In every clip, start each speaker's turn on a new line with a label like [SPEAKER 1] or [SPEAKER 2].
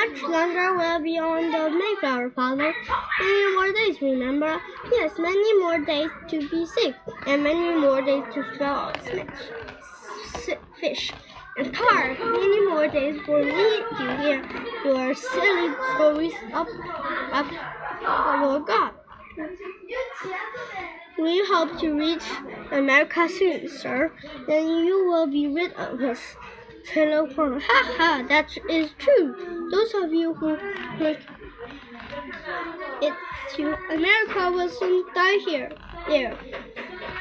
[SPEAKER 1] much longer we'll be on the Mayflower, Father? Many more days, remember? Yes, many more days to be sick, and many more days to spell fish. And Tar, many more days for me to hear your silly stories up for your God. We hope to reach America soon, sir. Then you will be rid of us. Horn. Ha ha, that is true. Those of you who make it to America will soon die here. There.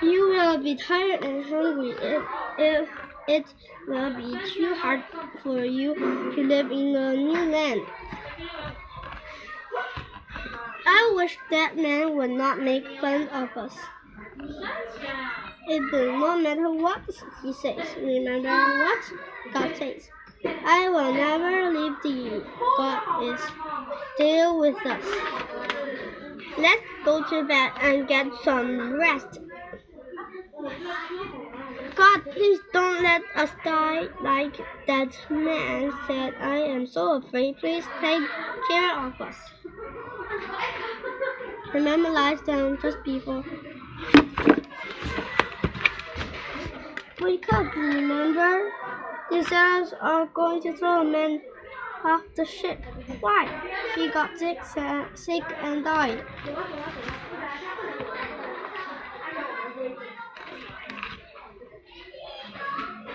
[SPEAKER 1] You will be tired and hungry if, if it will be too hard for you to live in a new land. I wish that man would not make fun of us. It does not matter what he says. Remember what God says. I will never leave thee. God is still with us. Let's go to bed and get some rest. God, please don't let us die like that man said. I am so afraid. Please take care of us. Man lies down just before. Wake up, remember? The sailors are going to throw a man off the ship. Why? He got sick, sick and died.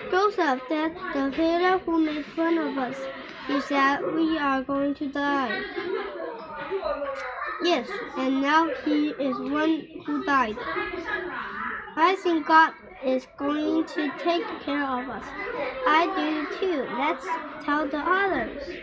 [SPEAKER 1] Joseph, that's the sailor who made fun of us. He said we are going to die. Yes, and now he is one who died. I think God is going to take care of us. Too. Let's tell the others.